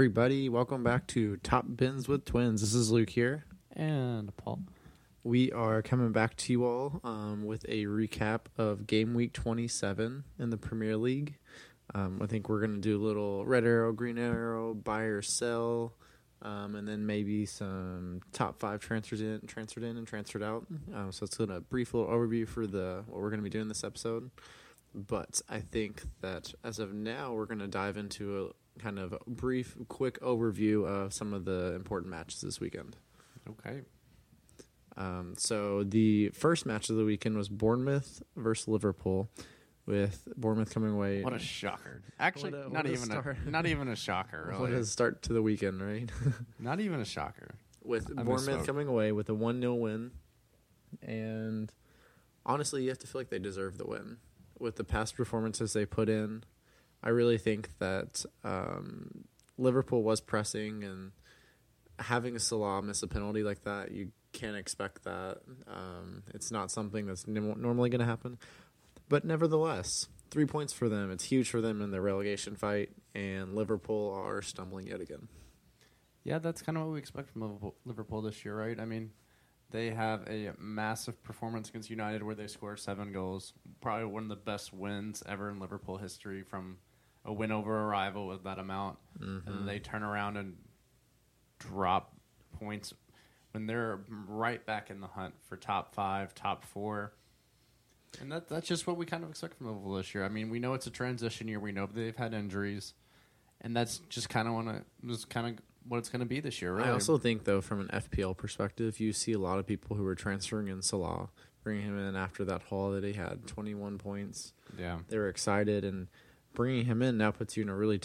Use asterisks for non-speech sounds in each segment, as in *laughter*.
Everybody. Welcome back to Top Bins with Twins. This is Luke here. And Paul. We are coming back to you all um, with a recap of Game Week 27 in the Premier League. Um, I think we're going to do a little red arrow, green arrow, buy or sell, um, and then maybe some top five transfers in, transferred in, and transferred out. Um, so it's going to brief little overview for the what we're going to be doing this episode. But I think that as of now, we're going to dive into a kind of brief, quick overview of some of the important matches this weekend. Okay. Um, so the first match of the weekend was Bournemouth versus Liverpool, with Bournemouth coming away. What a shocker! Actually, What a- not a even a, not even a shocker. *laughs* what Really. a start to the weekend, right? *laughs* Not even a shocker. with I Bournemouth coming away with a one 0 win, and honestly, you have to feel like they deserve the win with the past performances they put in. I really think that um, Liverpool was pressing and having Salah miss a penalty like that, you can't expect that. Um, it's not something that's n- normally going to happen, but nevertheless, three points for them. It's huge for them in the relegation fight, and Liverpool are stumbling yet again. Yeah, that's kind of what we expect from Liverpool this year, right? I mean, they have a massive performance against United where they score seven goals. Probably one of the best wins ever in Liverpool history from a win over a rival with that amount. And mm-hmm. they turn around and drop points when they're right back in the hunt for top five, top four. And that that's just what we kind of expect from Liverpool this year. I mean, we know it's a transition year. We know they've had injuries, and that's just kind of want to just kind of what it's going to be this year. Really. I also think, though, from an FPL perspective, you see a lot of people who are transferring in Salah, bringing him in after that haul that he had, 21 points. yeah, They were excited, and bringing him in now puts you in a really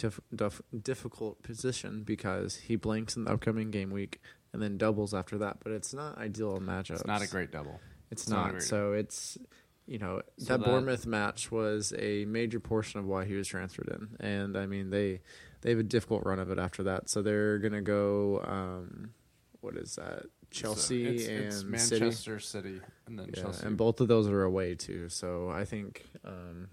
difficult position because he blanks in the upcoming game week and then doubles after that. But it's not ideal matchups. it's not a great double. It's, it's not not. So it's you know So that that- Bournemouth match was a major portion of why he was transferred in, and I mean they they have a difficult run of it after that. So they're gonna go. Um, what is that? Chelsea it's, and it's City. Manchester City, and then Yeah, Chelsea. and both of those are away too. So I think um,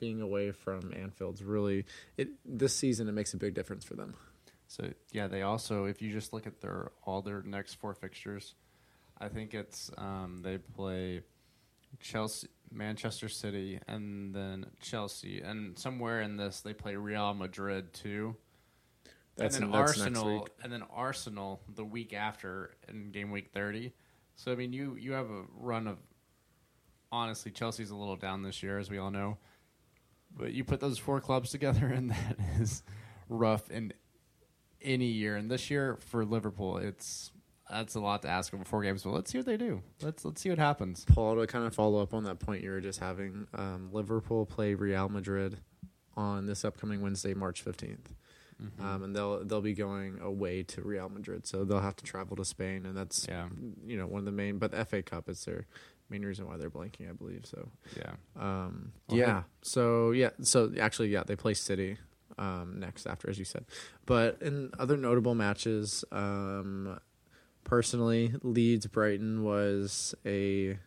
being away from Anfield's really it this season it makes a big difference for them. So yeah, they also if you just look at their all their next four fixtures, I think it's um, they play Chelsea, Manchester City, and then Chelsea, and somewhere in this they play Real Madrid too. That's and then next Arsenal, week. and then Arsenal the week after in game week thirty. So I mean, you you have a run of honestly Chelsea's a little down this year, as we all know. But you put those four clubs together, *laughs* and that is rough in any year. And this year for Liverpool, it's that's a lot to ask over four games. But let's see what they do. Let's let's see what happens. Paul, to kind of follow up on that point you were just having, um, Liverpool play Real Madrid on this upcoming Wednesday, March 15th. Mm-hmm. Um, and they'll they'll be going away to Real Madrid, so they'll have to travel to Spain, and that's Yeah. you know one of the main. But the FA Cup is their main reason why they're blanking, I believe. So Yeah, um, yeah, so yeah, so actually yeah, they play City um, next after, as you said. But in other notable matches, um, personally, Leeds Brighton was a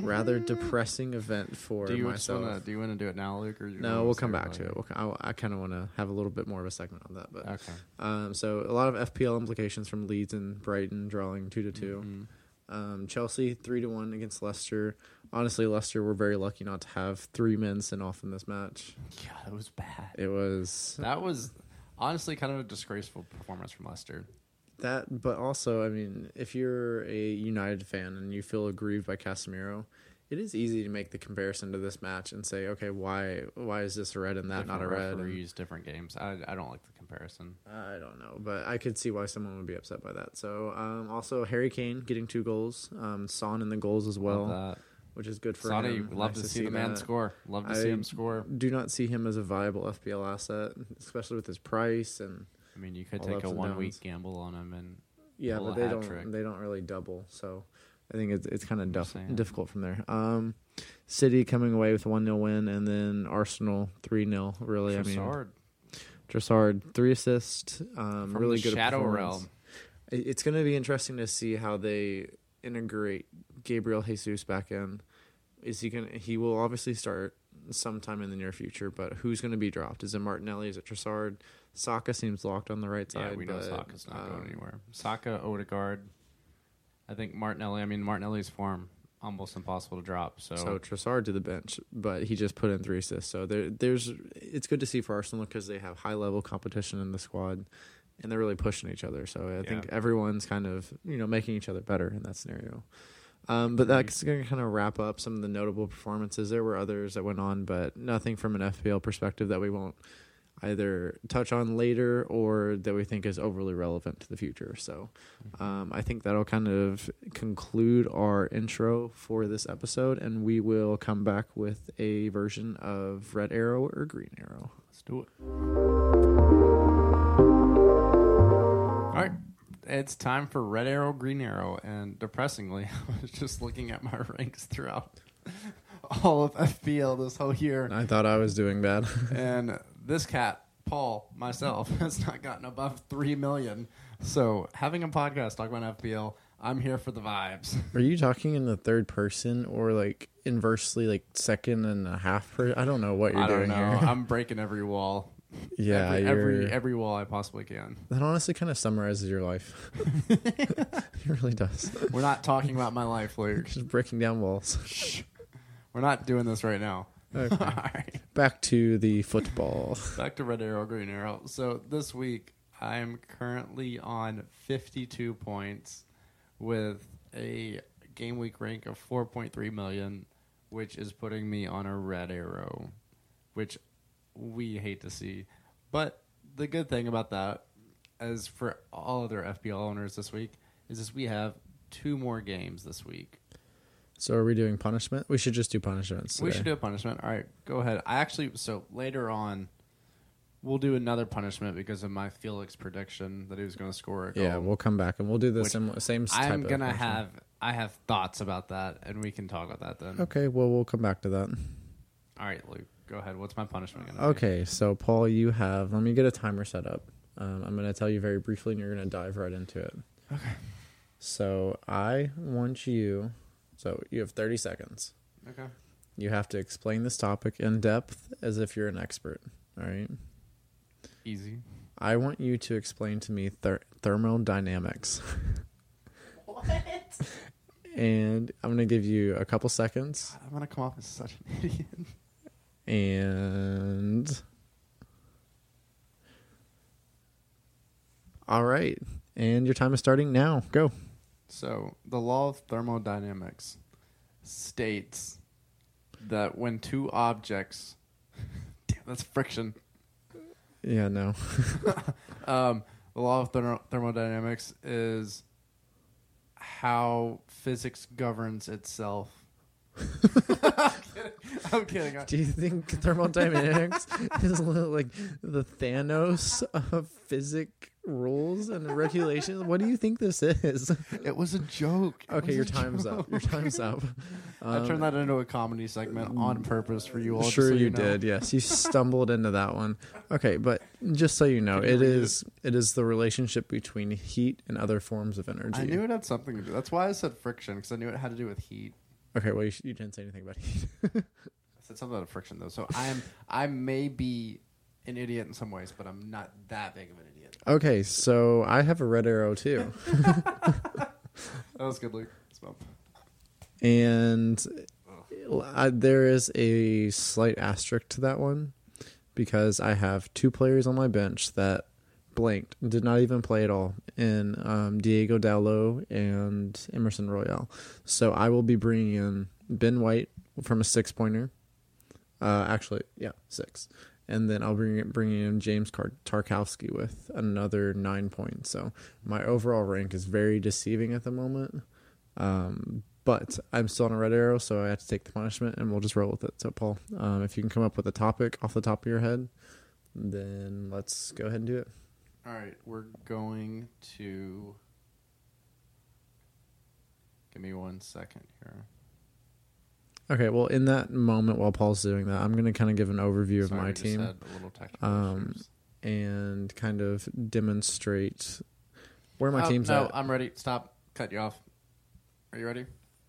rather *laughs* depressing event for do you myself. wanna, do you want to do it now, Luke? Or you no, we'll come back to it. We'll, I, I kind of want to have a little bit more of a segment on that, but Okay. um, so a lot of FPL implications from Leeds and Brighton drawing two to 2 Mhm. Um, Chelsea three to one against Leicester. Honestly, Leicester were very lucky not to have three men sent off in this match. Yeah, that was bad. It was That was honestly kind of a disgraceful performance from Leicester. That, but also, I mean, if you're a United fan and you feel aggrieved by Casemiro, it is easy to make the comparison to this match and say, okay, why why is this a red and that not a Different red? And- Referees, different games. I, I don't like the comparison. I don't know, but I could see why someone would be upset by that. So, um, also Harry Kane getting two goals, um, Son in the goals as well, which is good for. Sonny, him. love Nice to see the man that. score. Love to I see him score. Do not see him as a viable FPL asset, especially with his price and I mean, you could take a one week gamble on them and yeah, but they don't trick. they don't really double. So I think it's it's kind of difficult from there. Um, City coming away with a one 0 win, and then Arsenal three 0 Really, I mean, Trossard three assists, um, really good Shadow. Realm. It's going to be interesting to see how they integrate Gabriel Jesus back in. Is he going? He will obviously start. sometime in the near future. But who's going to be dropped? Is it Martinelli? Is it Trossard? Saka seems locked on the right side. Yeah, we know but, Saka's not um, going anywhere. Saka, Odegaard. I think Martinelli. I mean, Martinelli's form almost impossible to drop. So, So Trossard to the bench, but he just put in three assists. So there, there's it's good to see for Arsenal because they have high level competition in the squad, and they're really pushing each other. So I think everyone's kind of you know making each other better in that scenario. Um, but that's going to kind of wrap up some of the notable performances. There were others that went on, but nothing from an FPL perspective that we won't either touch on later or that we think is overly relevant to the future. So um, I think that'll kind of conclude our intro for this episode, and we will come back with a version of Red Arrow or Green Arrow. let's do it. All right. It's time for Red Arrow, Green Arrow, and depressingly, *laughs* I was just looking at my *laughs* ranks throughout *laughs* all of FPL this whole year. I thought I was doing bad. and this cat, Paul, myself, *laughs* has not gotten above three million. So having a podcast talking about FPL, I'm here for the vibes. *laughs* Are you talking in the third person or like inversely, like second and a half? Per- I don't know what you're I don't doing know. here. I'm breaking every wall. *laughs* yeah, every, every every wall I possibly can. that honestly kind of summarizes your life. it really does. We're not talking about my life, Luke. Just breaking down walls. We're not doing this right now. Okay. *laughs* All right. Back to the football. *laughs* Back to Red Arrow, Green Arrow. So this week I'm currently on 52 points with a game week rank of 4.3 million, which is putting me on a red arrow, which we hate to see. But the good thing about that, as for all other FPL owners this week, is this we have two more games this week. So are we doing punishment? We should just do punishments. We today. should do a punishment. All right, go ahead. I actually so later on we'll do another punishment because of my Felix prediction that he was going to score a goal. Yeah, we'll come back and we'll do the sim- same I'm gonna have I have thoughts about that, and we can talk about that then. Okay, well we'll come back to that. All right, Luke, go ahead. What's my punishment gonna be? Okay, so Paul, you have. Let me get a timer set up. Um, I'm going to tell you very briefly, and you're going to dive right into it. Okay. So I want you. So you have 30 seconds. Okay. You have to explain this topic in depth as if you're an expert. All right. Easy. I want you to explain to me ther- thermodynamics. *laughs* What? and I'm going to give you a couple seconds. I'm gonna come off as such an idiot. And all right, and your time is starting now. Go. So the law of thermodynamics states that when two objects, *laughs* damn, that's friction. Yeah, no. *laughs* Um, the law of thermo- thermodynamics is how physics governs itself. *laughs* I'm kidding. I'm Do you think thermodynamics is li- like the Thanos of physic rules and regulations? What do you think this is? *laughs* It was a joke. It Okay, your time's up. Your time's up. *laughs* I Um, turned that into a comedy segment on purpose for you all. Sure, so you, know. did. Yes, you stumbled into that one. Okay, but just so you know, Can you it is it is the relationship between heat and other forms of energy. I knew it had something to do. That's why I said friction because I knew it had to do with heat. Okay, well, you, you didn't say anything about heat. *laughs* I said something about friction though. So I am. I may be an idiot in some ways, but I'm not that big of an idiot. Okay, so I have a red arrow too, *laughs* *laughs* That was good, Luke. And I, there is a slight asterisk to that one because I have two players on my bench that blanked, did not even play at all in um, Diogo Dalot and Emerson Royal. So I will be bringing in Ben White from a six pointer. Uh, actually, yeah, six. And then I'll bring bringing in James Tarkowski with another nine points. So my overall rank is very deceiving at the moment. Um, but I'm still on a red arrow, so I have to take the punishment, and we'll just roll with it. So, Paul, um, if you can come up with a topic off the top of your head, then let's go ahead and do it. All right, we're going to. Give me one second here. Okay, well, in that moment while Paul's doing that, I'm going to kind of give an overview of my team had a little technical Um, and kind of demonstrate where my Oh, team's no, at. I'm ready. Stop. Cut you off. Are you ready?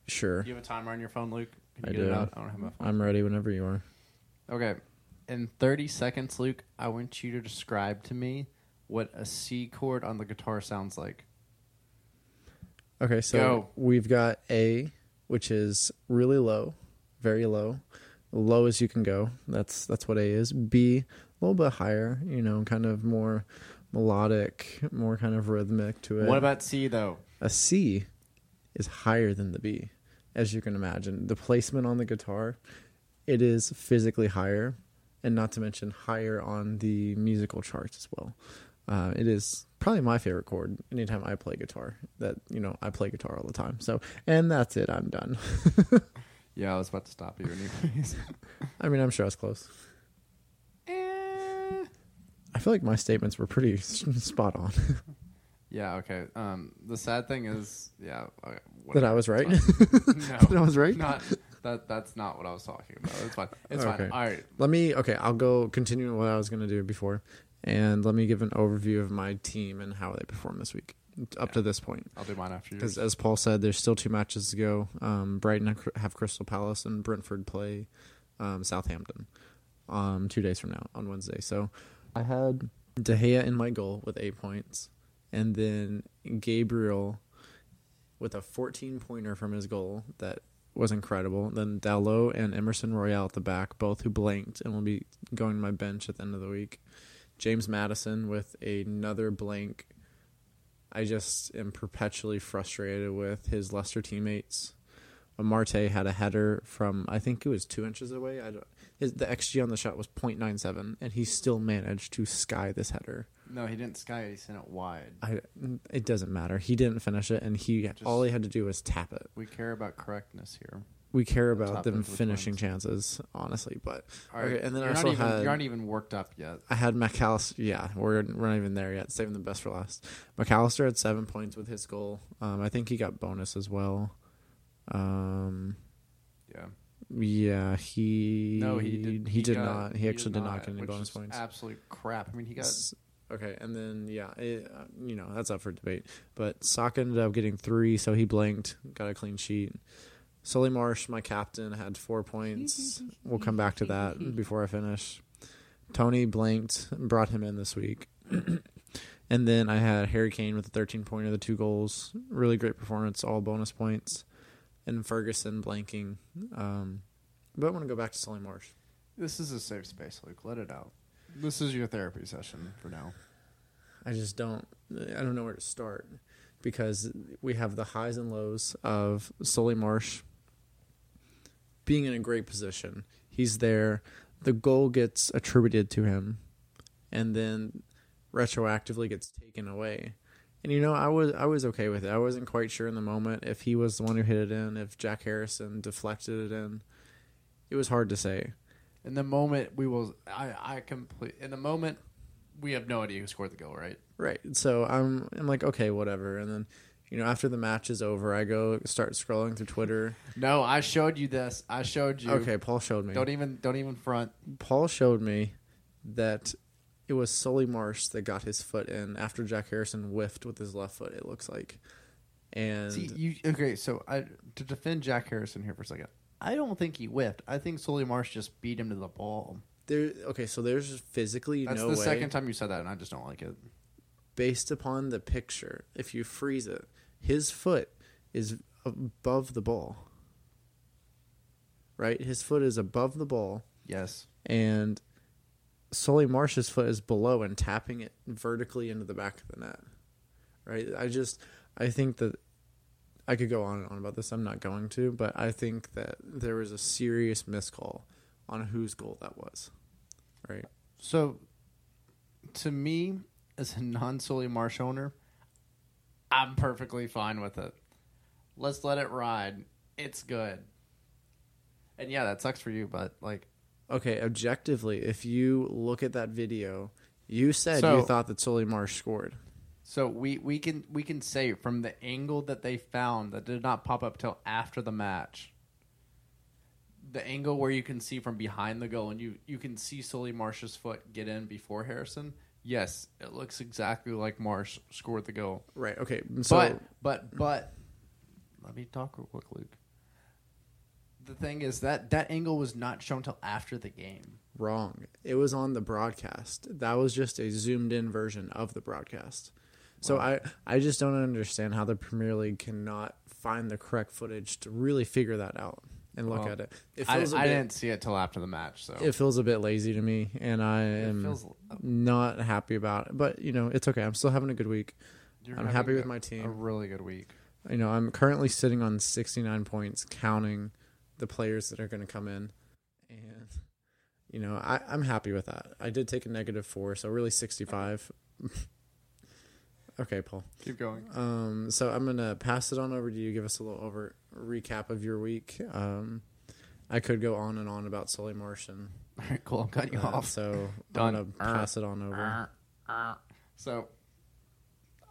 Sure, Do you have a timer on your phone, Luke? Can you I get it do. out? I don't have my phone. I'm ready whenever you are. Okay. In 30 seconds, Luke, I want you to describe to me what a C chord on the guitar sounds like. Okay, so Go. we've got A, which is really low, very low, low as you can go. That's that's what A is. B, a little bit higher, you know, kind of more melodic, more kind of rhythmic to it. What about C, though? a C is higher than the B, as you can imagine. The placement on the guitar, it is physically higher, and not to mention higher on the musical charts as well. Uh, it is probably my favorite chord anytime I play guitar. That you know, I play guitar all the time. So, and that's it. I'm done. *laughs* Yeah, I was about to stop you anyways. *laughs* I mean, I'm sure I was close. Eh. I feel like my statements were pretty spot on. *laughs* Yeah, okay. Um, the sad thing is, yeah. Okay, that I was right. *laughs* no, that I was right. not that. That's not what I was talking about. It's fine. It's Okay. fine. All right. Let me okay, I'll go continue what I was gonna do before. And let me give an overview of my team and how they performed this week up to this point. I'll do mine after you. Because as Paul said, there's still two matches to go. Um, Brighton have- have Crystal Palace and Brentford play um, Southampton um, two days from now on Wednesday. So I had De Gea in my goal with eight points, and then Gabriel with a 14 pointer from his goal that was incredible. Then Dalot and Emerson Royal at the back, both who blanked and will be going to my bench at the end of the week. James Maddison with another blank. I just am perpetually frustrated with his Leicester teammates. Marte had a header from I think it was two inches away. I don't, his the xG on the shot was .97, and he still managed to sky this header. No, he didn't sky it. He sent it wide. I it doesn't matter. He didn't finish it, and he Just- all he had to do was tap it. We care about correctness here. We care That's about them finishing wins. chances, honestly. But All right. Okay, and then I you're also not even, had- you're not even worked up yet. I had Mac Allister. Yeah, we're we're not even there yet. Saving the best for last. Mac Allister had seven points with his goal. Um, I think he got bonus as well. Um, Yeah. yeah, he No, he did. He, did got- not. He, actually did not get any bonus points. Absolute crap. I mean, he got. S- Okay, and then yeah, it, uh, you know that's up for debate. But Saka ended up getting three, so he blanked, got a clean sheet. Solly March, my captain, had four points. we'll come back to that *laughs* before I finish. Toney blanked, brought him in this week. *clears throat* and then I had Harry Kane with a 13 pointer, the two goals. Really great performance, all bonus points. And Ferguson blanking. Um, but I want to go back to Solly March. This is a safe space, Luke. Let it out. This is your therapy session for now. I just don't I don't know where to start because we have the highs and lows of Solly March being in a great position. He's there. The goal gets attributed to him and then retroactively gets taken away. And you know, I was I was okay with it. I wasn't quite sure in the moment if he was the one who hit it in, if Jack Harrison deflected it in. It was hard to say. In the moment, we will. I. I complete. In the moment, we have no idea who scored the goal. Right. Right. So I'm I'm like, okay, whatever. And then, you know, after the match is over, I go start scrolling through Twitter. No, I showed you this. I showed you. Okay, Paul showed me. Don't even. Don't even front. Paul showed me that it was Solly March that got his foot in after Jack Harrison whiffed with his left foot. It looks like, and See, you okay? So I to defend Jack Harrison here for a second. I don't think he whiffed. I think Solly March just beat him to the ball. there. Okay, so there's physically no. That's no the way, second time you said that, and I just don't like it. based upon the picture. If you freeze it, his foot is above the ball. Right, his foot is above the ball. Yes. and Solly March's foot is below and tapping it vertically into the back of the net. Right? I just I think that I could go on and on about this. I'm not going to, but I think that there was a serious miscall on whose goal that was. Right? So, to me, as a non Solly March owner, I'm perfectly fine with it. Let's let it ride. It's good. And yeah, that sucks for you, but like, Okay, objectively, if you look at that video, you said So- you thought that Solly March scored. so we we can we can say from the angle that they found that did not pop up till after the match. The angle where you can see from behind the goal and you you can see Solly March's foot get in before Harrison. Yes, it looks exactly like March scored the goal. Right. Okay. So but but but let me talk real quick, Luke. the thing is that that angle was not shown till after the game. Wrong. It was on the broadcast. That was just a zoomed in version of the broadcast. So I, I just don't understand how the Premier League cannot find the correct footage to really figure that out and look Well, at it. It I, feels a I bit, didn't see it till after the match, so it feels a bit lazy to me, and I am feels- not happy about it. But you know, it's okay. I'm still having a good week. I'm happy with a- my team. A really good week. You know, I'm currently sitting on 69 points, counting the players that are going to come in, and you know, I, I'm happy with that. I did take a negative four, so really 65. *laughs* okay, Paul. Keep going. Um, so I'm gonna pass it on over to you. Give us a little over recap of your week. Um, I could go on and on about Solly March and All right, cool. I'm cutting you uh, off. so Done. I'm gonna pass it on over. So,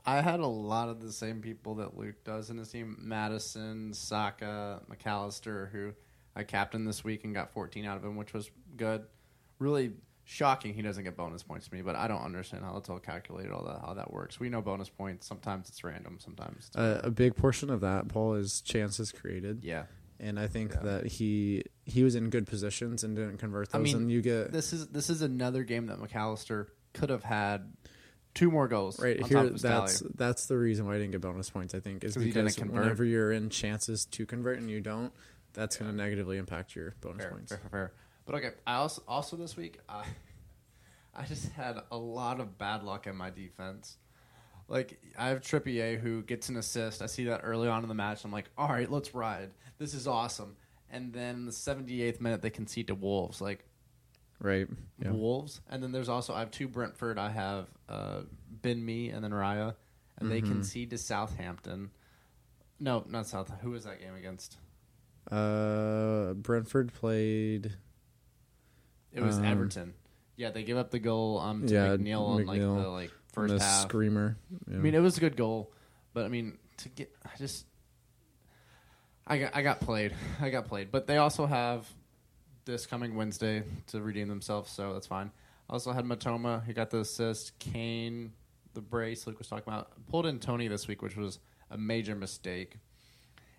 I had a lot of the same people that Luke does in his team: Maddison, Saka, Mac Allister, who I captained this week and got 14 out of him, which was good. Really shocking he doesn't get bonus points to me, but I don't understand how it's all calculated, all that how that works. We know bonus points. Sometimes it's random. Sometimes it's Uh, a big portion of that, Paul, is chances created, yeah. and I think Yeah. that he he was in good positions and didn't convert those. I mean, and you get This is this is another game that Mac Allister could have had two more goals. right on top here. of his tally. That's that's the reason why I didn't get bonus points. I think is 'Cause because whenever you're in chances to convert and you don't, that's going to negatively impact your bonus fair, points. Fair, fair, fair. But okay, I also also this week I *laughs* I just had a lot of bad luck in my defense. Like I have Trippier who gets an assist. I see that early on in the match. I'm like, all right, let's ride. This is awesome. And then the 78th minute they concede to Wolves. Like Right. Yeah. Wolves. And then there's also I have two Brentford. I have uh, Ben Mee and then Raya, and they Mhm. concede to Southampton. No, not South. Who was that game against? Uh, Brentford played. It was Um, Everton. Yeah, they gave up the goal um, to Yeah, McNeil in like the like first the half. screamer. Yeah. I mean, it was a good goal, but I mean, to get, I just, I got, I got played, *laughs* I got played. But they also have this coming Wednesday to redeem themselves, so that's fine. I also had Mitoma, who got the assist. Kane, the brace, Luke was talking about, pulled in Toney this week, which was a major mistake.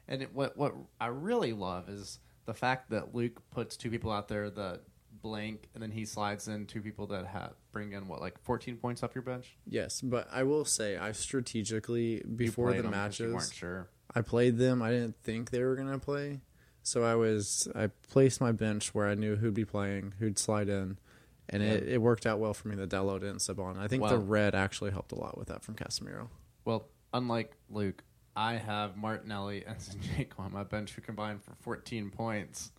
And it, what what I really love is the fact that Luke puts two people out there that blank, and then he slides in two people that have bring in what like 14 points off your bench. yes, but I will say I strategically before the them 'cause you matches sure. I played them. I didn't think they were gonna play, so I was I placed my bench where I knew who'd be playing, who'd slide in, and it, Yeah. it worked out well for me. The Dalot didn't sub on. I think the red actually helped a lot with that from Casemiro. Well, unlike Luke, I have Martinelli and *laughs* Zinchenko on my bench who combined for 14 points,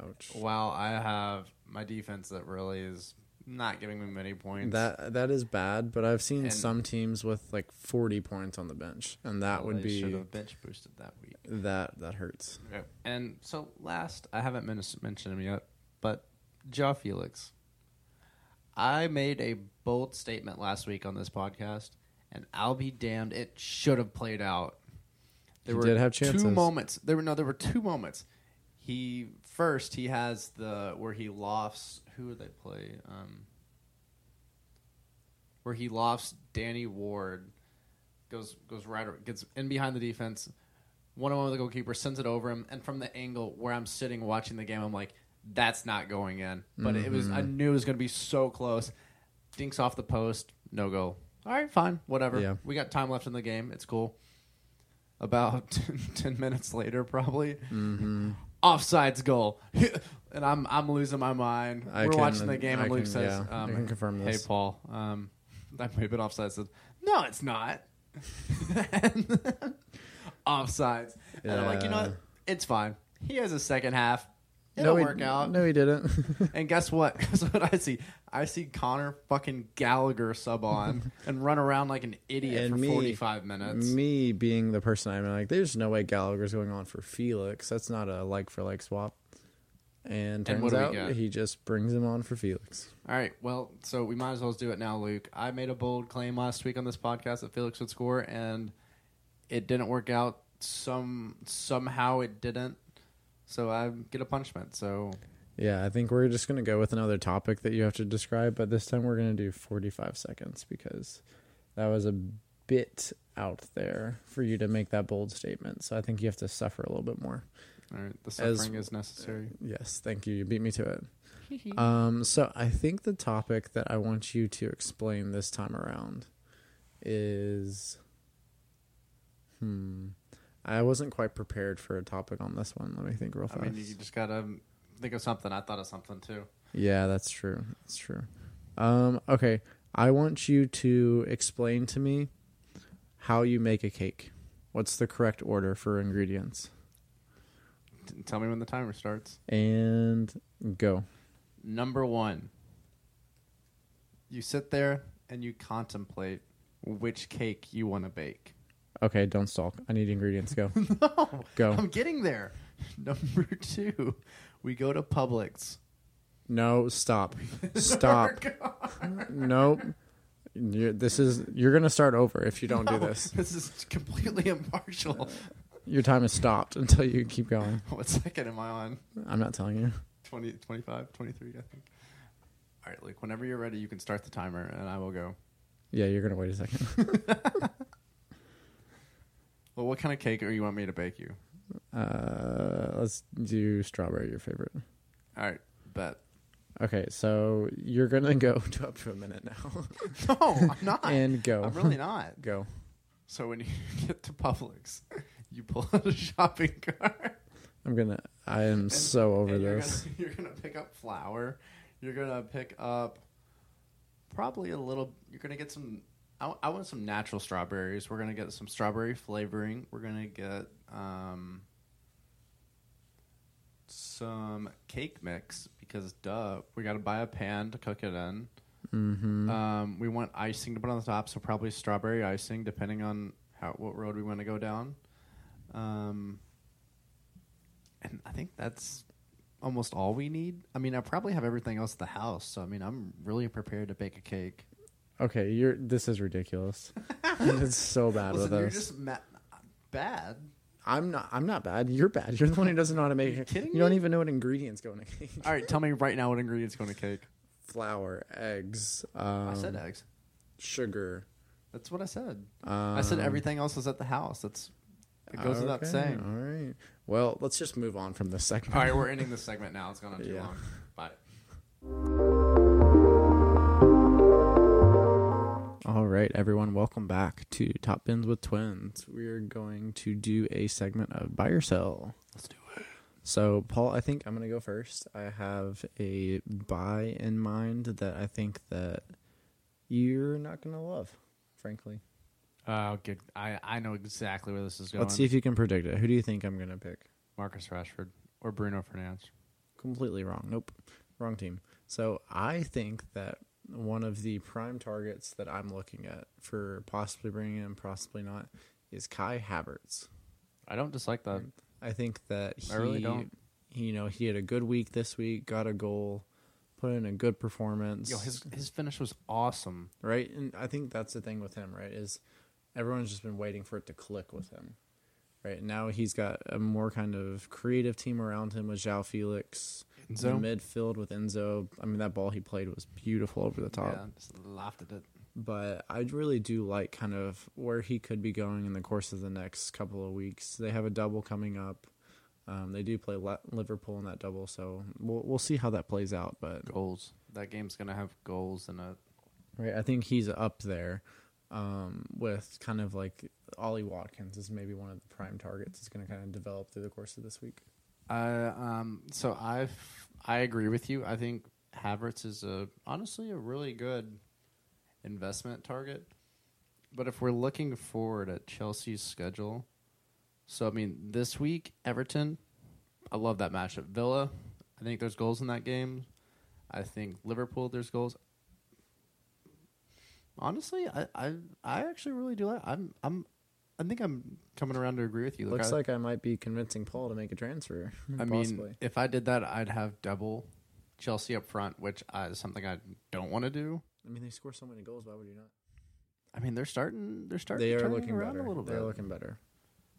Ouch. while I have my defense that really is not giving me many points. That that is bad, but I've seen And- some teams with like 40 points on the bench, and that Well, would be should have bench boosted that week. that that hurts. And so last, I haven't men- mentioned him yet, but João Felix. I made a bold statement last week on this podcast, and I'll be damned, it should have played out. There He were did have chances. two moments. There were no, there were two moments. He first he has the where he lofts. Who would they play? Um, where he lofts Danny Ward, goes goes right gets in behind the defense. One on one with the goalkeeper sends it over him, and from the angle where I'm sitting watching the game, I'm like, "That's not going in." But it was I Mhm. knew it was going to be so close. Dinks off the post, no goal. All right, fine, whatever. Yeah. We got time left in the game. It's cool. About *laughs* ten minutes later, probably Mm-hmm. Offsides goal, *laughs* and I'm I'm losing my mind. I We're can- watching the game, I and Luke can- says, yeah, um, I can confirm "Hey. Paul, um, *laughs* that may have been offside." I Said, "No, it's not." *laughs* And- offsides, and I'm like, you know what? It's fine. He has a second half. It'll no, he, work out. No, he didn't. *laughs* And guess what? *laughs* Guess what I see? I see Conor fucking Gallagher sub on *laughs* and run around like an idiot And for me- 45 minutes. Me being the person I'm like, there's no way Gallagher's going on for Felix. That's not a like for like swap. And And what turns do out he just brings him on for Felix. All right. Well, so we might as well do it now, Luke. I made a bold claim last week on this podcast that Felix would score, and it didn't work out. Some somehow it didn't. So I get a punishment. So Yeah, I think we're just gonna go with another topic that you have to describe, but this time we're gonna do 45 seconds because that was a bit out there for you to make that bold statement. So I think you have to suffer a little bit more. All right, the As- suffering is necessary. Yes, thank you. You beat me to it. *laughs* Um, so I think the topic that I want you to explain this time around is, hmm, I wasn't quite prepared for a topic on this one. Let me think real fast. I mean, you just gotta think of something. I thought of something too. Yeah, that's true. That's true. Um, okay, I want you to explain to me how you make a cake. What's the correct order for ingredients? T- Tell me when the timer starts. And go. Number one, you sit there and you contemplate which cake you want to bake. Okay, don't stalk. I need ingredients. Go. *laughs* no, Go. I'm getting there. *laughs* Number two, we go to Publix. No, stop. *laughs* Stop. nope. You're, this is you're gonna start over if you don't do this. This is completely impartial. Your time is stopped until you keep going. what second am I on? I'm not telling you. 20, 25, 23, I think. All right, Luke, whenever you're ready, you can start the timer and I will go. Yeah, you're gonna wait a second. Well, what kind of cake are you want me to bake you? Uh, let's do strawberry. Your favorite. All right, bet. Okay, so you're gonna go *laughs* to up to a minute now, *laughs* No, I'm *laughs* not. and go. I'm really not. go. So when you get to Publix, you pull out a shopping cart. I'm gonna. I am and- so over this. You're gonna, you're gonna pick up flour. You're gonna pick up probably a little. You're gonna get some. I, I want some natural strawberries. We're gonna get some strawberry flavoring. We're gonna get um, some cake mix because duh, we got to buy a pan to cook it in. Mm-hmm. Um, we want icing to put on the top, so probably strawberry icing, depending on how what road we want to go down. Um, and I think that's almost all we need. I mean, I probably have everything else at the house, so I mean, I'm really prepared to bake a cake. Okay, you're. This is ridiculous. *laughs* it's so bad Listen, with you're us. just ma- bad. I'm not. I'm not bad. You're bad. You're the one who doesn't know how to make you it. kidding You don't me? even know what ingredients go in a cake. All right, tell me right now what ingredients go in a cake. Flour, eggs. Um, I said eggs. sugar. That's what I said. Um, I said everything else is at the house. That's it goes without okay, saying. All right. Well, let's just move on from this segment. All right, we're ending this segment now. It's gone on too *laughs* Yeah. long. Bye. All right, everyone, welcome back to Top Bins with Twins. We're going to do a segment of buy or sell. Let's do it. So, Paul, I think I'm going to go first. I have a buy in mind that I think that you're not going to love, frankly. Uh, good. I, I know exactly where this is going. Let's see if you can predict it. Who do you think I'm going to pick? Marcus Rashford or Bruno Fernandes. Completely wrong. Nope. Wrong team. So, I think that one of the prime targets that I'm looking at for possibly bringing in, possibly not, is Kai Havertz. I don't dislike that. I think that he, I really don't. he, you know, he had a good week this week, got a goal, put in a good performance. Yo, his his finish was awesome. right, and I think that's the thing with him, right? Is everyone's just been waiting for it to click with him, right? Now he's got a more kind of creative team around him with João Felix, Enzo? the midfield with Enzo. I mean, that ball he played was beautiful over the top. Yeah, just laughed at it. but I really do like kind of where he could be going in the course of the next couple of weeks. They have a double coming up. Um, they do play Liverpool in that double, so we'll we'll see how that plays out. But Goals. That game's gonna have goals in it. right, I think he's up there um, with kind of like Ollie Watkins is maybe one of the prime targets. Is going to kind of develop through the course of this week. Uh, um, so I I agree with you. I think Havertz is a honestly a really good investment target. But if we're looking forward at Chelsea's schedule, so I mean this week Everton, I love that matchup. Villa, I think there's goals in that game. I think Liverpool, there's goals. Honestly, I I, I actually really do like. I'm I'm I think I'm coming around to agree with you. Looks I- like I might be convincing Paul to make a transfer. I mean, if I did that, I'd have double Chelsea up front, which uh, is something I don't want to do. I mean, they score so many goals. Why would you not? I mean, they're starting. They're starting. They are looking around better. a little bit. They're looking better.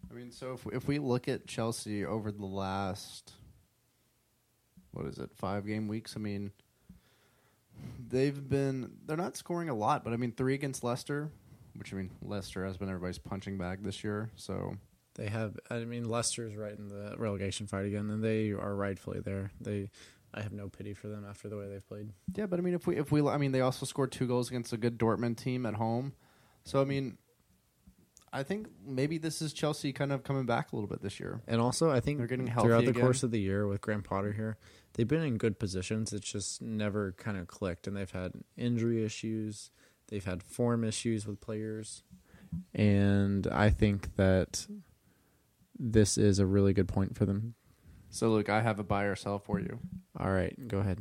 I mean, so if if we look at Chelsea over the last, what is it, five game weeks? I mean, they've been they're not scoring a lot, but I mean, three against Leicester, which I mean, Leicester has been everybody's punching bag this year. So They have. I mean, Leicester's right in the relegation fight again, and they are rightfully there. They, I have no pity for them after the way they've played. Yeah, but I mean, if we if we, I mean, they also scored two goals against a good Dortmund team at home. So I mean, I think maybe this is Chelsea kind of coming back a little bit this year. And also, I think They're getting healthy throughout the again. course of the year with Graham Potter here, they've been in good positions. It's just never kind of clicked, and they've had injury issues. They've had form issues with players, and I think that this is a really good point for them. So Luke, I have a buy or sell for you. All right, go ahead.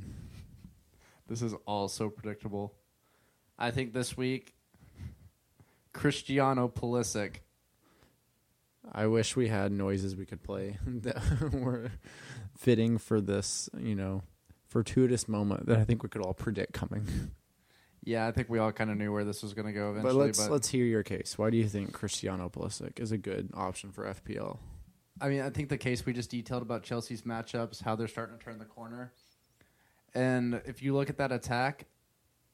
This is all so predictable. I think this week, Cristiano Pulisic. I wish we had noises we could play *laughs* that were fitting for this, you know, fortuitous moment that I think we could all predict coming. *laughs* Yeah, I think we all kind of knew where this was going to go eventually. but let's but let's hear your case. Why do you think Cristiano Pulisic is a good option for FPL? I mean, I think the case we just detailed about Chelsea's matchups, how they're starting to turn the corner, and if you look at that attack,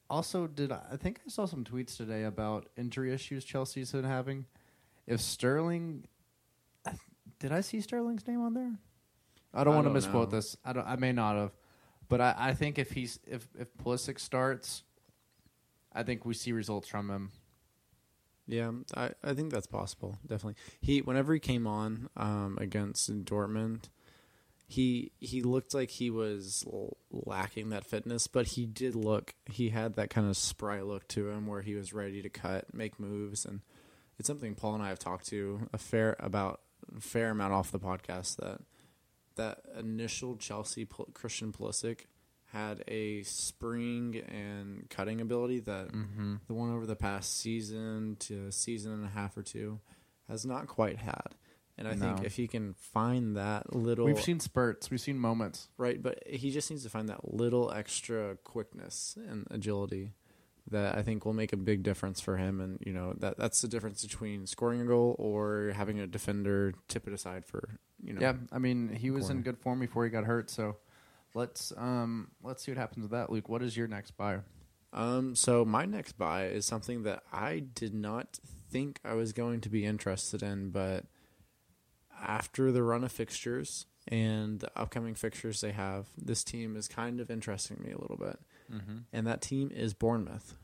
also did I, I think I saw some tweets today about injury issues Chelsea's been having. If Sterling, did I see Sterling's name on there? I don't want to misquote know. this. I don't. I may not have, but I, I think if he's if if Pulisic starts, I think we see results from him. Yeah, I, I think that's possible. Definitely. He whenever he came on um, against Dortmund, he he looked like he was lacking that fitness, but he did look. He had that kind of spry look to him, where he was ready to cut, make moves, and it's something Paul and I have talked to a fair about a fair amount off the podcast that that initial Chelsea Christian Pulisic had a spring and cutting ability that Mm-hmm. the one over the past season to season and a half or two has not quite had. And I think if he can find that little We've seen spurts. We've seen moments. right, but he just needs to find that little extra quickness and agility that I think will make a big difference for him. And you know that that's the difference between scoring a goal or having a defender tip it aside for you know. Yeah, I mean, he was in good form before he got hurt. So let's um let's see what happens with that. Luke, what is your next buy? Um, so my next buy is something that I did not think I was going to be interested in, but after the run of fixtures and the upcoming fixtures they have, this team is kind of interesting me a little bit. Mm-hmm. And that team is Bournemouth.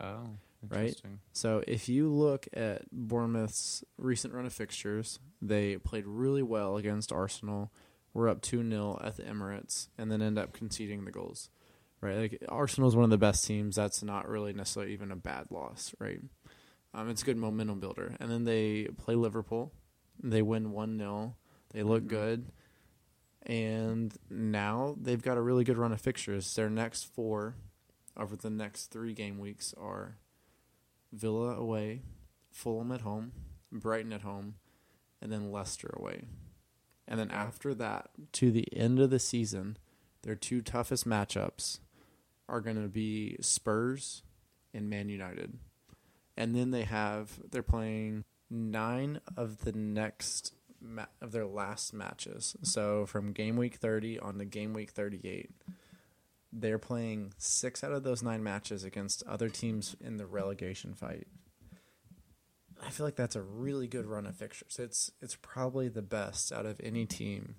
Oh, Right? So if you look at Bournemouth's recent run of fixtures, they played really well against Arsenal. We're up 2 0 at the Emirates and then end up conceding the goals. Right? Like Arsenal's one of the best teams. That's not really necessarily even a bad loss, right? Um, it's a good momentum builder. And then they play Liverpool. They win 1 0. They look Mhm. good. And now they've got a really good run of fixtures. Their next four over the next three game weeks are Villa away, Fulham at home, Brighton at home, and then Leicester away. And then after that, to the end of the season, their two toughest matchups are going to be Spurs and Man United. And then they have they're playing nine of the next ma- of their last matches. So from game week 30 on to game week 38 they're playing six out of those nine matches against other teams in the relegation fight. I feel like that's a really good run of fixtures. It's it's probably the best out of any team.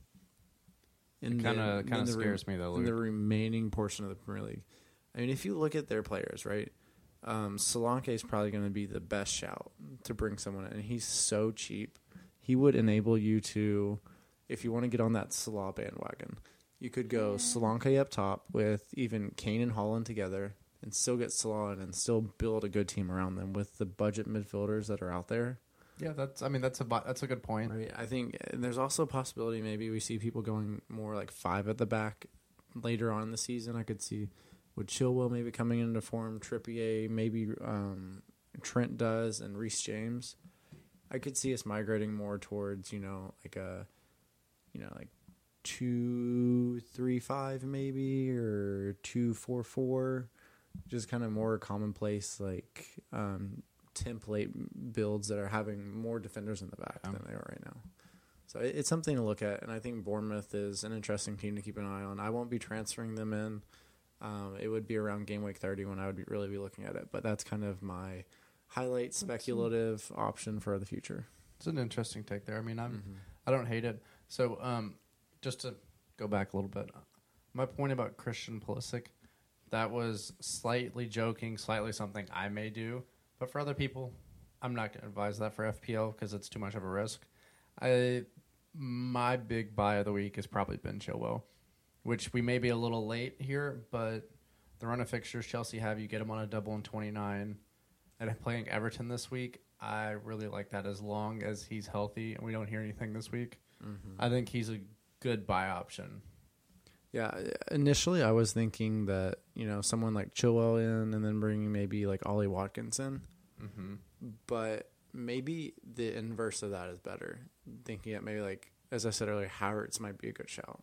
It the- kinda- in kinda the re- scares me, though, In the remaining portion of the Premier League, I mean, if you look at their players, right? Um, Solanke is probably going to be the best shout to bring someone in. And he's so cheap. He would enable you to, if you want to get on that Salah bandwagon, you could go Solanke up top with even Kane and Haaland together and still get Salah and still build a good team around them with the budget midfielders that are out there. Yeah, that's. I mean, that's a that's a good point. Right. I think and there's also a possibility maybe we see people going more like five at the back later on in the season. I could see with Chilwell maybe coming into form, Trippier, maybe um, Trent does, and Reece James. I could see us migrating more towards you know like a you know like two three five maybe or two four four, just kind of more commonplace like um, template builds that are having more defenders in the back Yeah. than they are right now. So it- it's something to look at, and I think Bournemouth is an interesting team to keep an eye on. I won't be transferring them in. Um, it would be around game week 30 when I would be, really be looking at it, but that's kind of my highlight speculative option for the future. It's an interesting take there. I mean, I'm Mm-hmm. I don't hate it. So, um, just to go back a little bit, my point about Christian Pulisic, that was slightly joking, slightly something I may do, but for other people, I'm not going to advise that for FPL because it's too much of a risk. I my big buy of the week has probably been Chilwell, which we may be a little late here, but the run of fixtures Chelsea have, you get them on a double in 29, and playing Everton this week, I really like that as long as he's healthy and we don't hear anything this week. Mm-hmm. I think he's a good buy option. Yeah, initially I was thinking that you know someone like Chilwell in, and then bringing maybe like Ollie Watkins in, Mm-hmm. but maybe the inverse of that is better. Thinking that maybe like as I said earlier, Havertz might be a good shout.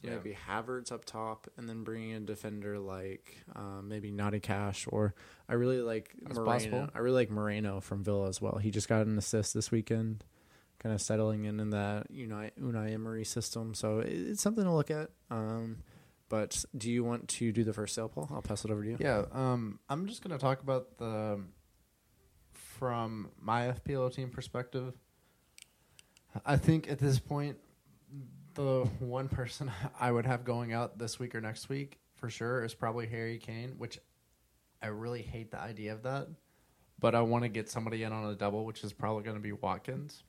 So Yeah. Maybe Havertz up top, and then bringing in a defender like um, maybe Matty Cash, or I really like That's Moreno. possible. I really like Moreno from Villa as well. He just got an assist this weekend, kind of settling in in that Unai Unai Emery system. So it, it's something to look at. Um, but do you want to do the first sale, Paul? I'll pass it over to you. Yeah, um, I'm just going to talk about the from my FPL team perspective. I think at this point, the one person *laughs* I would have going out this week or next week for sure is probably Harry Kane, which I really hate the idea of that. But I want to get somebody in on a double, which is probably going to be Watkins,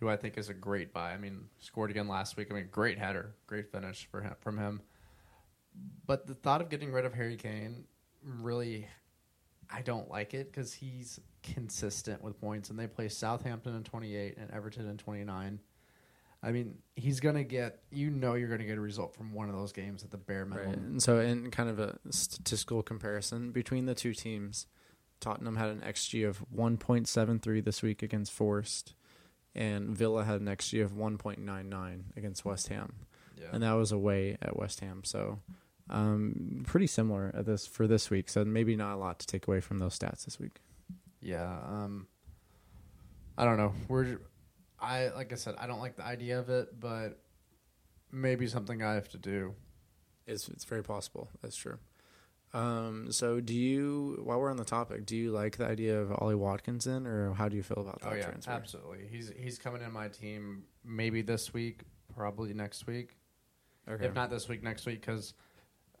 who I think is a great buy. I mean, scored again last week. I mean, great header, great finish for him, from him. But the thought of getting rid of Harry Kane really, I don't like it because he's consistent with points, and they play Southampton in 28 and Everton in 29. I mean, he's gonna get. You know, you're gonna get a result from one of those games at the bare Right. minimum. And so, in kind of a statistical comparison between the two teams, Tottenham had an XG of 1.73 this week against Forest, and Villa had an XG of 1.99 against West Ham, Yeah. and that was away at West Ham. So, um, pretty similar at this for this week. So maybe not a lot to take away from those stats this week. Yeah. Um, I don't know. We're, I like I said, I don't like the idea of it, but maybe something I have to do. It's it's very possible. That's true. Um, so do you? While we're on the topic, do you like the idea of Ollie Watkins in, or how do you feel about that Oh yeah, transfer? absolutely. He's he's coming in my team maybe this week, probably next week. Okay. If not this week, next week, because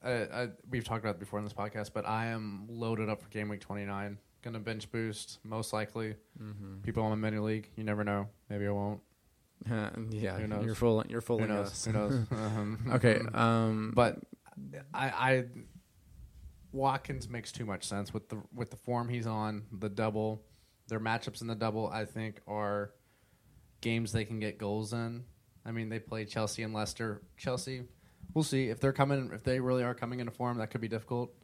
uh, I, we've talked about it before in this podcast. But I am loaded up for game week twenty nine. Gonna bench boost most likely. mm-hmm. People on my mini league, you never know. Maybe I won't. *laughs* yeah, Who knows? you're full. You're Who knows? us. Who knows? *laughs* Um, okay, *laughs* um, but I, I Watkins makes too much sense with the with the form he's on. The double, their matchups in the double, I think, are games they can get goals in. I mean, they play Chelsea and Leicester. Chelsea, we'll see if they're coming. If they really are coming into form, that could be difficult.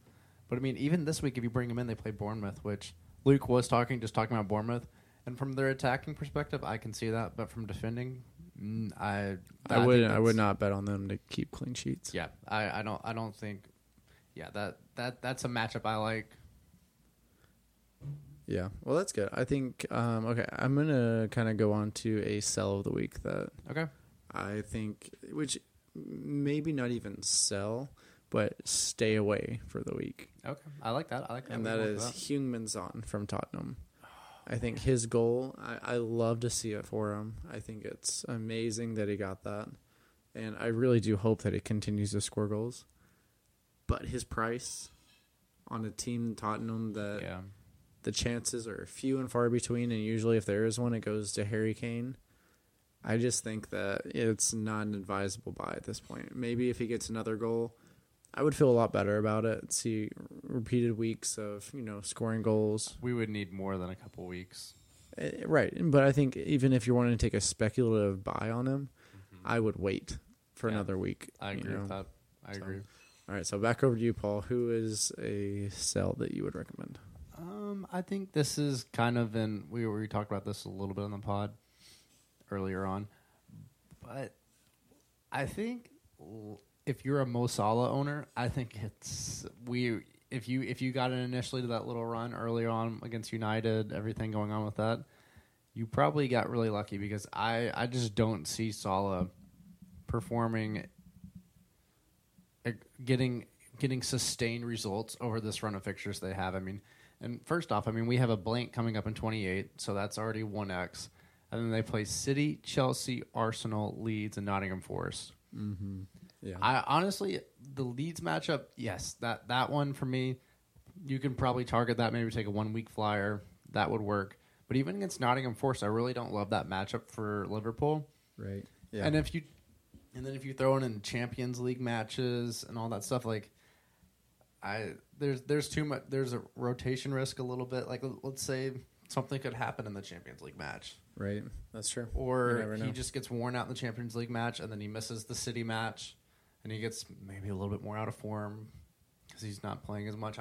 But I mean, even this week, if you bring them in, they play Bournemouth, which Luke was talking, just talking about Bournemouth. And from their attacking perspective, I can see that. But from defending, mm, I I think would. I would not bet on them to keep clean sheets. yeah, I, I don't I don't think yeah, that that that's a matchup I like. Yeah. Well, that's good. I think. Um, okay, I'm gonna kind of go on to a sell of the week that Okay. I think, which maybe not even sell, but stay away for the week. Okay. I like that. I like that. and that is that Heung-Min from Tottenham. I think his goal, I, I love to see it for him. I think it's amazing that he got that. And I really do hope that he continues to score goals. But his price on a team Tottenham that. Yeah. the chances are few and far between, and usually if there is one, it goes to Harry Kane. I just think that it's not an advisable buy at this point. Maybe if he gets another goal, I would feel a lot better about it. See repeated weeks of you know scoring goals, We would need more than a couple weeks. Eh, right? But I think even if you're wanting to take a speculative buy on him, I would wait for Yeah. another week. I agree know. with that. I So- agree. All right, so back over to you, Paul. Who is a cell that you would recommend? Um, I think this is kind of in we we talked about this a little bit on the pod earlier on, but I think if you're a Mo Salah owner, I think it's we if you if you got in initially to that little run earlier on against United, everything going on with that, you probably got really lucky because I I just don't see Salah performing getting getting sustained results over this run of fixtures they have. I mean, and first off, I mean we have a blank coming up in 28, so that's already one X. and then they play City, Chelsea, Arsenal, Leeds, and Nottingham Forest. Mm-hmm. Yeah. I honestly, the Leeds matchup, yes, that that one for me, you can probably target that. Maybe take a one week flyer. That would work. But even against Nottingham Forest, I really don't love that matchup for Liverpool. right. Yeah. And if you, and then if you throw in, in Champions League matches and all that stuff, like, I there's there's too much. There's a rotation risk a little bit. Like let's say something could happen in the Champions League match, right. That's true. Or he just gets worn out in the Champions League match, and then he misses the City match, and he gets maybe a little bit more out of form because he's not playing as much.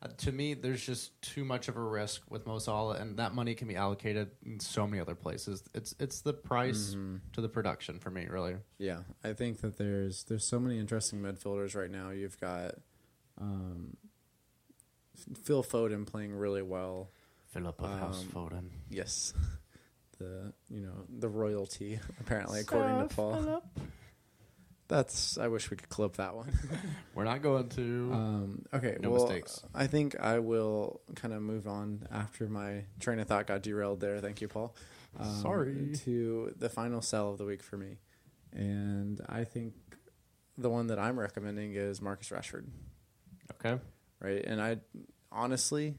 I, uh, to me, there's just too much of a risk with Mo Salah, and that money can be allocated in so many other places. It's it's the price Mhm. to the production for me, really. Yeah, I think that there's there's so many interesting midfielders right now. You've got um, Phil Foden playing really well. Philip of House Foden. Yes, *laughs* the you know the royalty apparently according to Paul. That's I wish we could clip that one. *laughs* We're not going to. Um, okay, No well, mistakes. I think I will kind of move on after my train of thought got derailed there. Thank you, Paul. Um, Sorry. To the final sell of the week for me, and I think the one that I'm recommending is Marcus Rashford. okay. Right, and I honestly,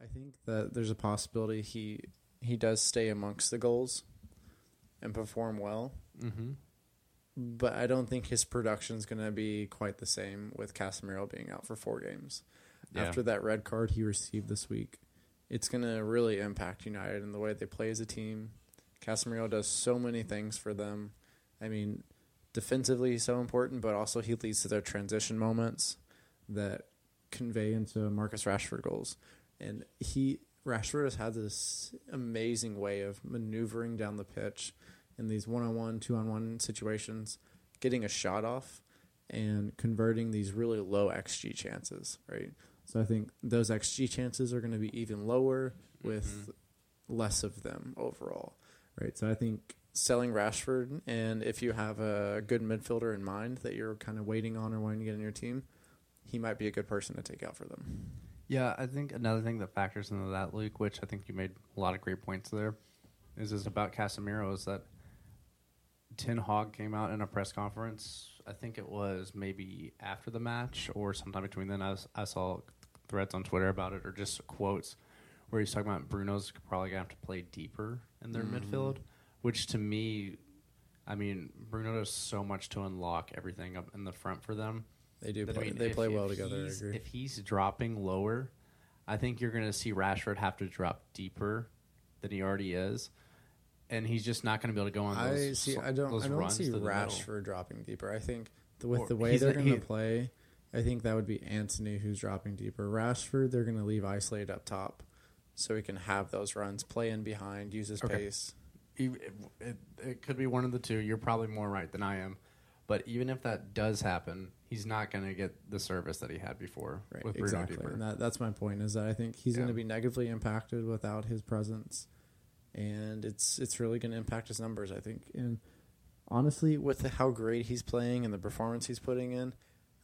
I think that there's a possibility he he does stay amongst the goals and perform well Mm-hmm. But I don't think his production's going to be quite the same with Casemiro being out for four games. Yeah. After that red card he received this week, it's going to really impact United in the way they play as a team. Casemiro does so many things for them. I mean, defensively he's so important, but also he leads to their transition moments that convey into Marcus Rashford goals. And he Rashford has had this amazing way of maneuvering down the pitch in these one-on-one, two-on-one situations, getting a shot off and converting these really low xG chances, right? So I think those xG chances are going to be even lower with mm-hmm. less of them overall, right? So I think selling Rashford and if you have a good midfielder in mind that you're kind of waiting on or wanting to get in your team, he might be a good person to take out for them. Yeah, I think another thing that factors into that, Luke, which I think you made a lot of great points there, is is about Casemiro. Is that Ten Hag came out in a press conference? I think it was maybe after the match or sometime between then. I, was, I saw threads on Twitter about it or just quotes where he's talking about Bruno's probably gonna have to play deeper in their Mhm. midfield, which to me, I mean, Bruno does so much to unlock everything up in the front for them. They do But, play, I mean, they if- play well together, I he's- agree. If he's dropping lower, I think you're going to see Rashford have to drop deeper than he already is, and he's just not going to be able to go on. I Those, see. I don't. I don't see to the middle. Rashford dropping deeper. I think the, with Or the way they're going to play, I think that would be Antony who's dropping deeper. Rashford, they're going to leave isolated up top, so he can have those runs, play in behind, use his Okay. pace. It, it, it could be one of the two. You're probably more right than I am, but even if that does happen, he's not going to get the service that he had before Right, with Bruno exactly. deeper. And that, that's my point. Is that I think he's Yeah. going to be negatively impacted without his presence, and it's it's really going to impact his numbers. I think, and honestly, with the, how great he's playing and the performance he's putting in,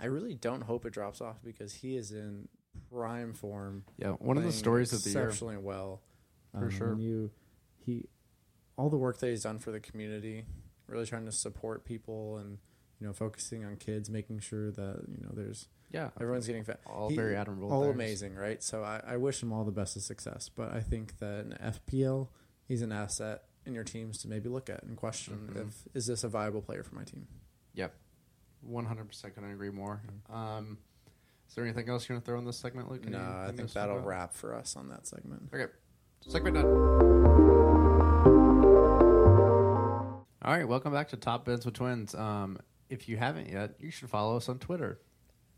I really don't hope it drops off because he is in prime form. yeah, one of the stories of the year. exceptionally well. For Um, sure. You, he, all the work that he's done for the community, really trying to support people and you know focusing on kids, making sure that you know there's Yeah, everyone's getting fed. all He- very admirable. all things. amazing, right? So I, I wish him all the best of success. But I think that in FPL, he's an asset in your teams to maybe look at and question Mhm. if is this a viable player for my team. Yep. 100% couldn't agree more. Um, is there anything else you want to throw in this segment, Luke? No, I think that'll about? wrap for us on that segment. Okay. Segment done. All right, welcome back to Top Bins with Twins. Um, if you haven't yet, you should follow us on Twitter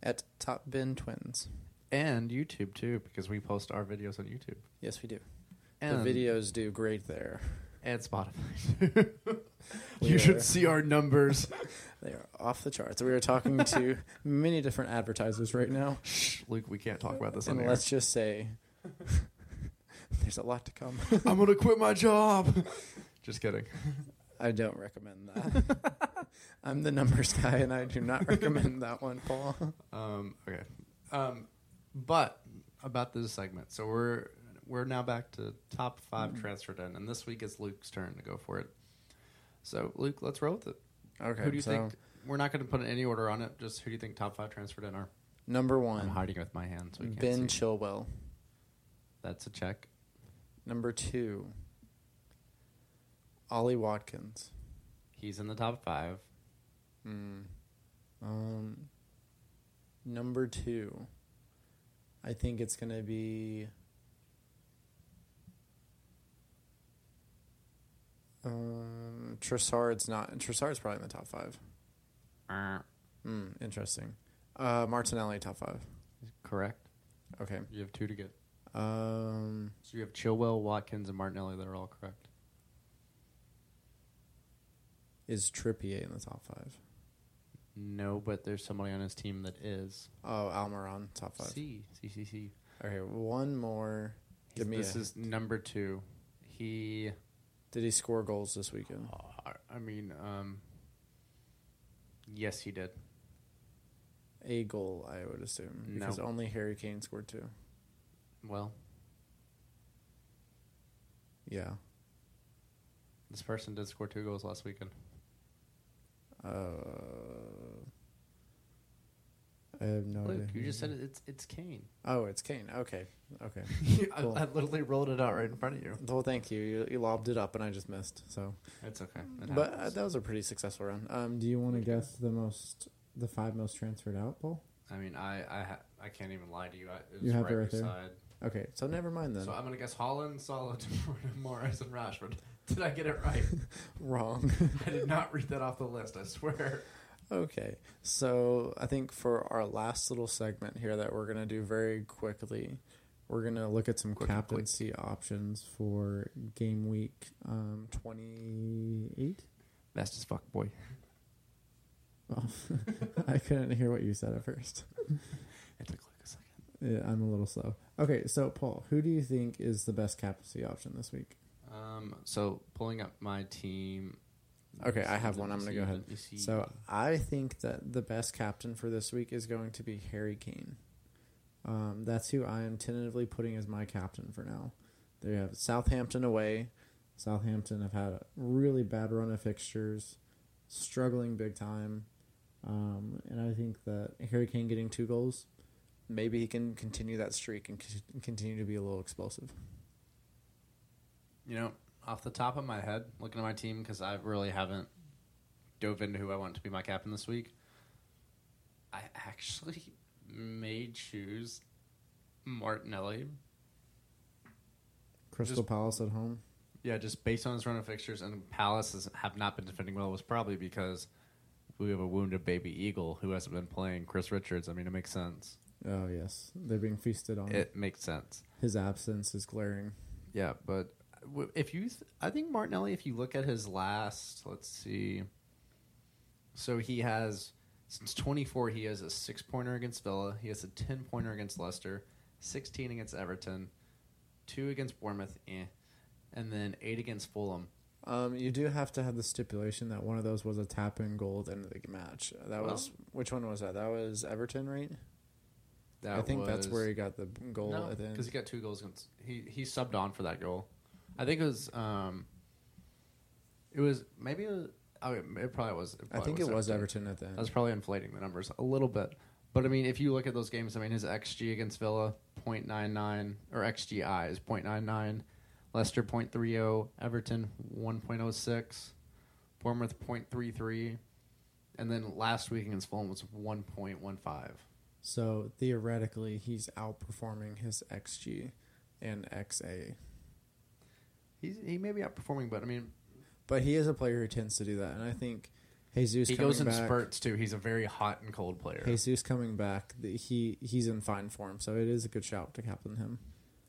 At Top Bin Twins. and YouTube too, because we post our videos on YouTube Yes, we do. And the videos do great there. and Spotify. *laughs* You should see our numbers. *laughs* They are off the charts. We are talking to *laughs* many different advertisers right now. Shh, Luke, we can't talk about this on And air. let's just say there's a lot to come. I'm gonna quit my job. Just kidding. I don't recommend that. I'm the numbers guy, and I do not recommend that one, Paul. Um, okay. Um, but about this segment, so we're we're now back to top 5 Mm-hmm. transferred in, and this week it's Luke's turn to go for it. So, Luke, let's roll with it. Okay. who do you so think? We're not going to put any order on it. Just who do you think top five transferred in are? number one. I'm hiding with my hand, so we can't Ben see. Chilwell. That's a check. Number two, Ollie Watkins. He's in the top five. Mm. Um, number two, I think it's going to be. Um, Trossard's not. Trossard's probably in the top five. Uh, Hmm, interesting. Uh, Martinelli top five. correct. Okay. You have two to get. Um, So you have Chilwell, Watkins, and Martinelli that are all correct. is Trippier in the top five? No, but there's somebody on his team that is. Oh, Almiron top five. C. C, C, C. Okay, one more. Give me this a- is number two. He, Did he score goals this weekend? uh, I mean, um, yes, he did. A goal, I would assume, No. because only Harry Kane scored two. Well, Yeah. this person did score two goals last weekend. Uh, I have no Luke, idea. you just said it, it's it's Kane. Oh, it's Kane. Okay, okay. *laughs* I, Cool. *laughs* I literally rolled it out right in front of you. Well, thank you. You, you lobbed it up, and I just missed. So, It's okay. It but uh, that was a pretty successful run. Um, do you want to guess the most, the five most transferred out, Paul? I mean, I I, ha- I can't even lie to you. I, it was You have right, it right there? Okay, so never mind then. So I'm gonna guess Haaland, Salah, *laughs* Morris, and Rashford. Did I get it right? Wrong. I did not read that off the list. I swear. Okay, so I think for our last little segment here that we're gonna do very quickly, we're gonna look at some Quick and quick. options for game week um, twenty eight. Fast as fuck, boy. Oh, *laughs* I couldn't hear what you said at first. *laughs* It took like a second. Yeah, I'm a little slow. Okay, so Paul, who do you think is the best captaincy option this week? Um. So pulling up my team. Okay, I have one. I'm gonna go ahead. let me see. So I think that the best captain for this week is going to be Harry Kane. Um, that's who I am tentatively putting as my captain for now. They have Southampton away. Southampton have had a really bad run of fixtures, struggling big time. Um, and I think that Harry Kane getting two goals, maybe he can continue that streak and c- continue to be a little explosive. You know, off the top of my head, looking at my team because I really haven't dove into who I want to be my captain this week. I actually *laughs* may choose Martinelli. Crystal Just- Palace at home. Yeah, just based on his run of fixtures, and Palace has, have not been defending well. Was probably because we have a wounded baby eagle who hasn't been playing. Chris Richards. I mean, it makes sense. Oh yes, they're being feasted on. It makes sense. His absence is glaring. Yeah, but if you, th- I think Martinelli. If you look at his last, let's see. So he has since 24. He has a six pointer against Villa. He has a 10 pointer against Leicester. 16 against Everton. Two against Bournemouth. Eh, and then eight against Fulham. Um, you do have to have the stipulation that one of those was a tap in goal at the end of the match. That Well- was which one was that? That was Everton, right? That I think that's where he got the goal no, at the end. because he got two goals against. He he subbed on for that goal. I think it was. um It was maybe. It, was, oh, it, it probably was. It I probably think it was Everton at the end. That's probably inflating the numbers a little bit. But I mean, if you look at those games, I mean, his XG against Villa 0.99 or XGI is 0.99, Leicester 0.30, Everton 1.06, Bournemouth 0.33, and then last week against Fulham was 1.15. So theoretically, he's outperforming his XG and XA. He's he may be outperforming, but I mean, But he is a player who tends to do that, and I think Jesus he coming goes in back, spurts too. He's a very hot and cold player. Jesus coming back, the- he he's in fine form, so it is a good shout to captain him.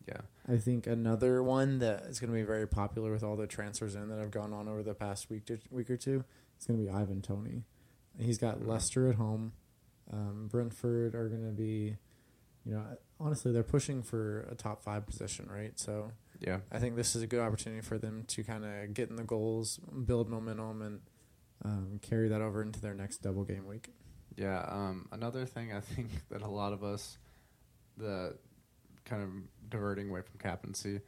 yeah, I think another one that is going to be very popular with all the transfers in that have gone on over the past week to, week or two is going to be Ivan Toney. He's got Mhm. Leicester at home. Um, Brentford are going to be, you know, honestly, they're pushing for a top five position, right? So yeah. I think this is a good opportunity for them to kind of get in the goals, build momentum, and um, carry that over into their next double game week. Yeah. Um, another thing I *laughs* think that a lot of us, the kind of diverting away from captaincy.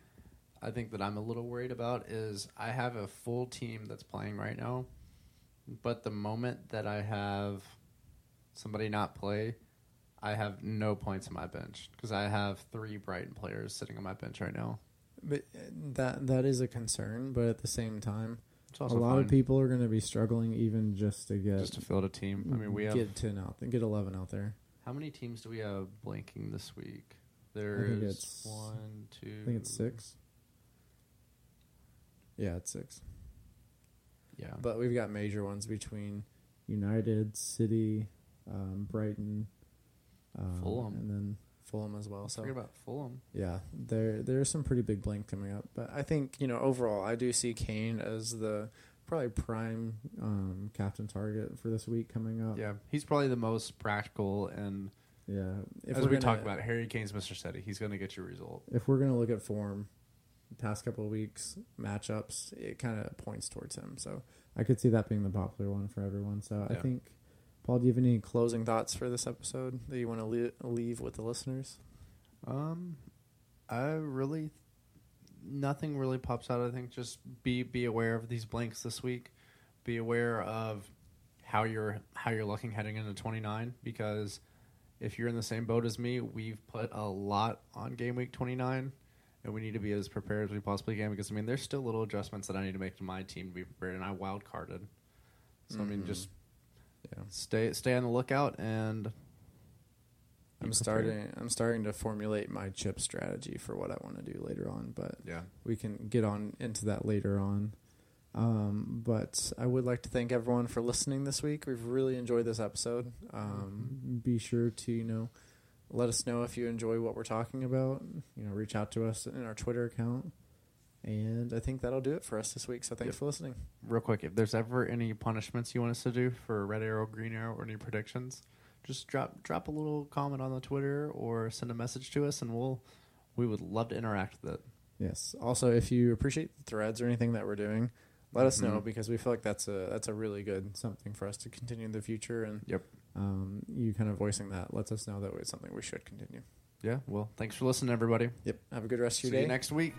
I think that I'm a little worried about is I have a full team that's playing right now, but the moment that I have somebody not play, I have no points on my bench because I have three Brighton players sitting on my bench right now. But uh, that that is a concern. But at the same time, a lot of people are going to be struggling even just to get just to field a team. I mean, we have get ten out, and get eleven out there. how many teams do we have blanking this week? I There's it's- one, two. I think it's six. Yeah, it's six. Yeah, But we've got major ones between United, City, um, Brighton, um, Fulham. and then Fulham as well. So forget about Fulham. yeah, there there's some pretty big blank coming up. But I think you know overall, I do see Kane as the probably prime um, captain target for this week coming up. Yeah, he's probably the most practical and yeah. If as we're gonna- talk about, Harry Kane's Mr. Steady. He's going to get you a result. if we're gonna look at form, past couple of weeks matchups, it kind of points towards him. So I could see that being the popular one for everyone. So I think, Paul, do you have any closing thoughts for this episode that you want to le- leave with the listeners? Um, I really nothing really pops out. I think just be be aware of these blanks this week. Be aware of how you're how you're looking heading into 29 because if you're in the same boat as me, we've put a lot on game week 29 and we need to be as prepared as we possibly can because I mean there's still little adjustments that I need to make to my team to be prepared and I wild carded. So I mean Mhm. just Yeah, stay stay on the lookout and I'm starting. I'm starting to formulate my chip strategy for what I want to do later on, but Yeah. we can get on into that later on. Um, but I would like to thank everyone for listening this week. We've really enjoyed this episode. Um, be sure to you know let us know if you enjoy what we're talking about. You know, reach out to us in our Twitter account. And I think that'll do it for us this week. So thanks Yep. for listening. real quick, if there's ever any punishments you want us to do for red arrow, green arrow, or any predictions, just drop drop a little comment on the Twitter or send a message to us, and we'll we would love to interact with it. Yes. Also, if you appreciate the threads or anything that we're doing, let us know Mhm. because we feel like that's a that's a really good something for us to continue in the future. And Yep. um, you kind of voicing that lets us know that it's something we should continue. Yeah. Well, thanks for listening, everybody. Yep. Have a good rest of See your day. you next week.